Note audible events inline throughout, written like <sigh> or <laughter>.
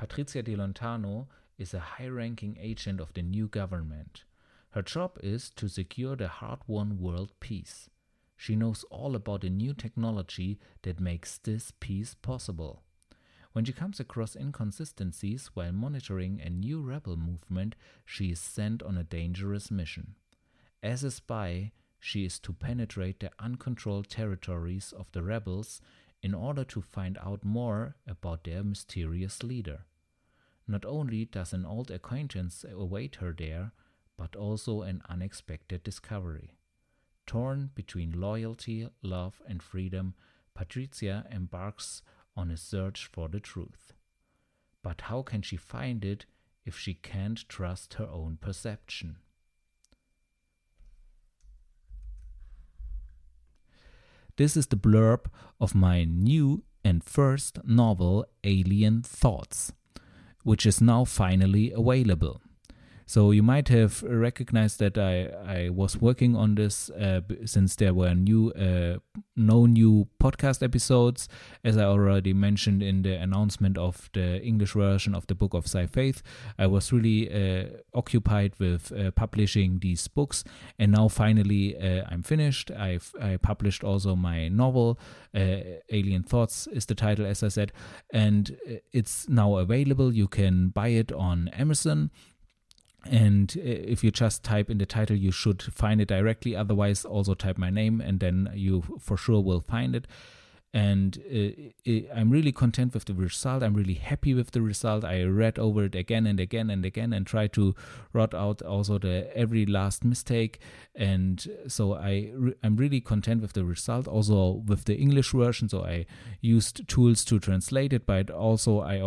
Patrizia de Lontano is a high ranking agent of the new government. Her job is to secure the hard won world peace. She knows all about the new technology that makes this peace possible. When she comes across inconsistencies while monitoring a new rebel movement, she is sent on a dangerous mission. As a spy, she is to penetrate the uncontrolled territories of the rebels in order to find out more about their mysterious leader. Not only does an old acquaintance await her there, but also an unexpected discovery. Torn between loyalty, love, and freedom, Patricia embarks on a search for the truth. But how can she find it if she can't trust her own perception? This is the blurb of my new and first novel, Alien Thoughts, which is now finally available. So you might have recognized that I, I was working on this uh, since there were new uh, no new podcast episodes, as I already mentioned in the announcement of the English version of the Book of SciFaith. I was really uh, occupied with uh, publishing these books, and now finally uh, I'm finished. I've I published also my novel, uh, Alien Thoughts is the title, as I said, and it's now available. You can buy it on Amazon and if you just type in the title you should find it directly. Otherwise also type my name and then you for sure will find it. And uh, i'm really content with the result. I'm really happy with the result. I read over it again and again and again and try to rot out also the every last mistake. And so i re- i'm really content with the result. Also with the english version. So i used tools to translate it but also i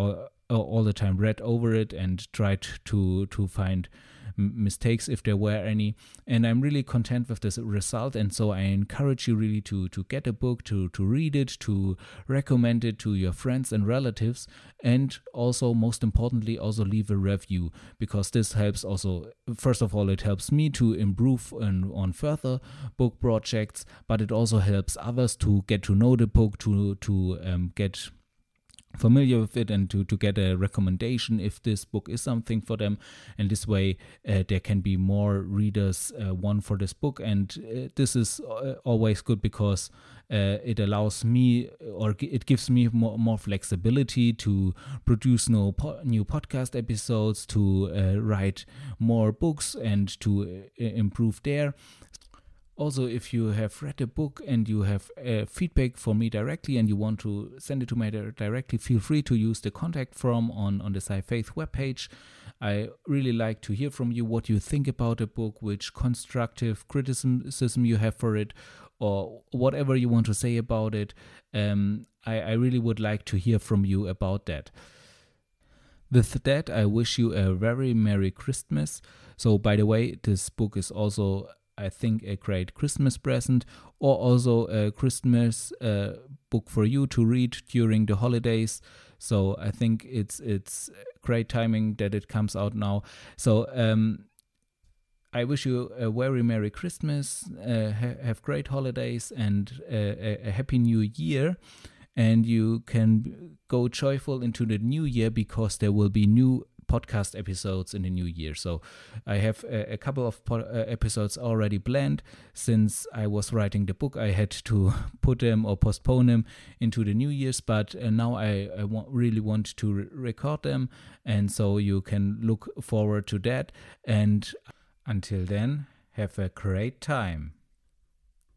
all the time read over it and tried to to find mistakes if there were any. And i'm really content with this result. And so i encourage you really to to get a book to to read it to recommend it to your friends and relatives. And also most importantly also leave a review because this helps also first of all it helps me to improve on, on further book projects but it also helps others to get to know the book to to um, get familiar with it and to, to get a recommendation if this book is something for them. And this way uh, there can be more readers uh, one for this book. And uh, this is uh, always good because uh, it allows me or it gives me more, more flexibility to produce no po- new podcast episodes to uh, write more books and to improve there also, if you have read a book and you have uh, feedback for me directly and you want to send it to me directly, feel free to use the contact form on, on the SciFaith webpage. I really like to hear from you what you think about a book, which constructive criticism you have for it, or whatever you want to say about it. Um, I, I really would like to hear from you about that. With that, I wish you a very Merry Christmas. So, by the way, this book is also I think, a great Christmas present or also a Christmas uh, book for you to read during the holidays. So I think it's it's great timing that it comes out now. So um, I wish you a very Merry Christmas, uh, ha- have great holidays, and uh, a, a happy New Year and you can go joyful into the new year because there will be new podcast episodes in the new year. So I have a, a couple of uh, episodes already planned. Since I was writing the book, I had to <laughs> put them or postpone them into the new year's, but uh, now I, I really want to re- record them. And so you can look forward to that. And until then, have a great time.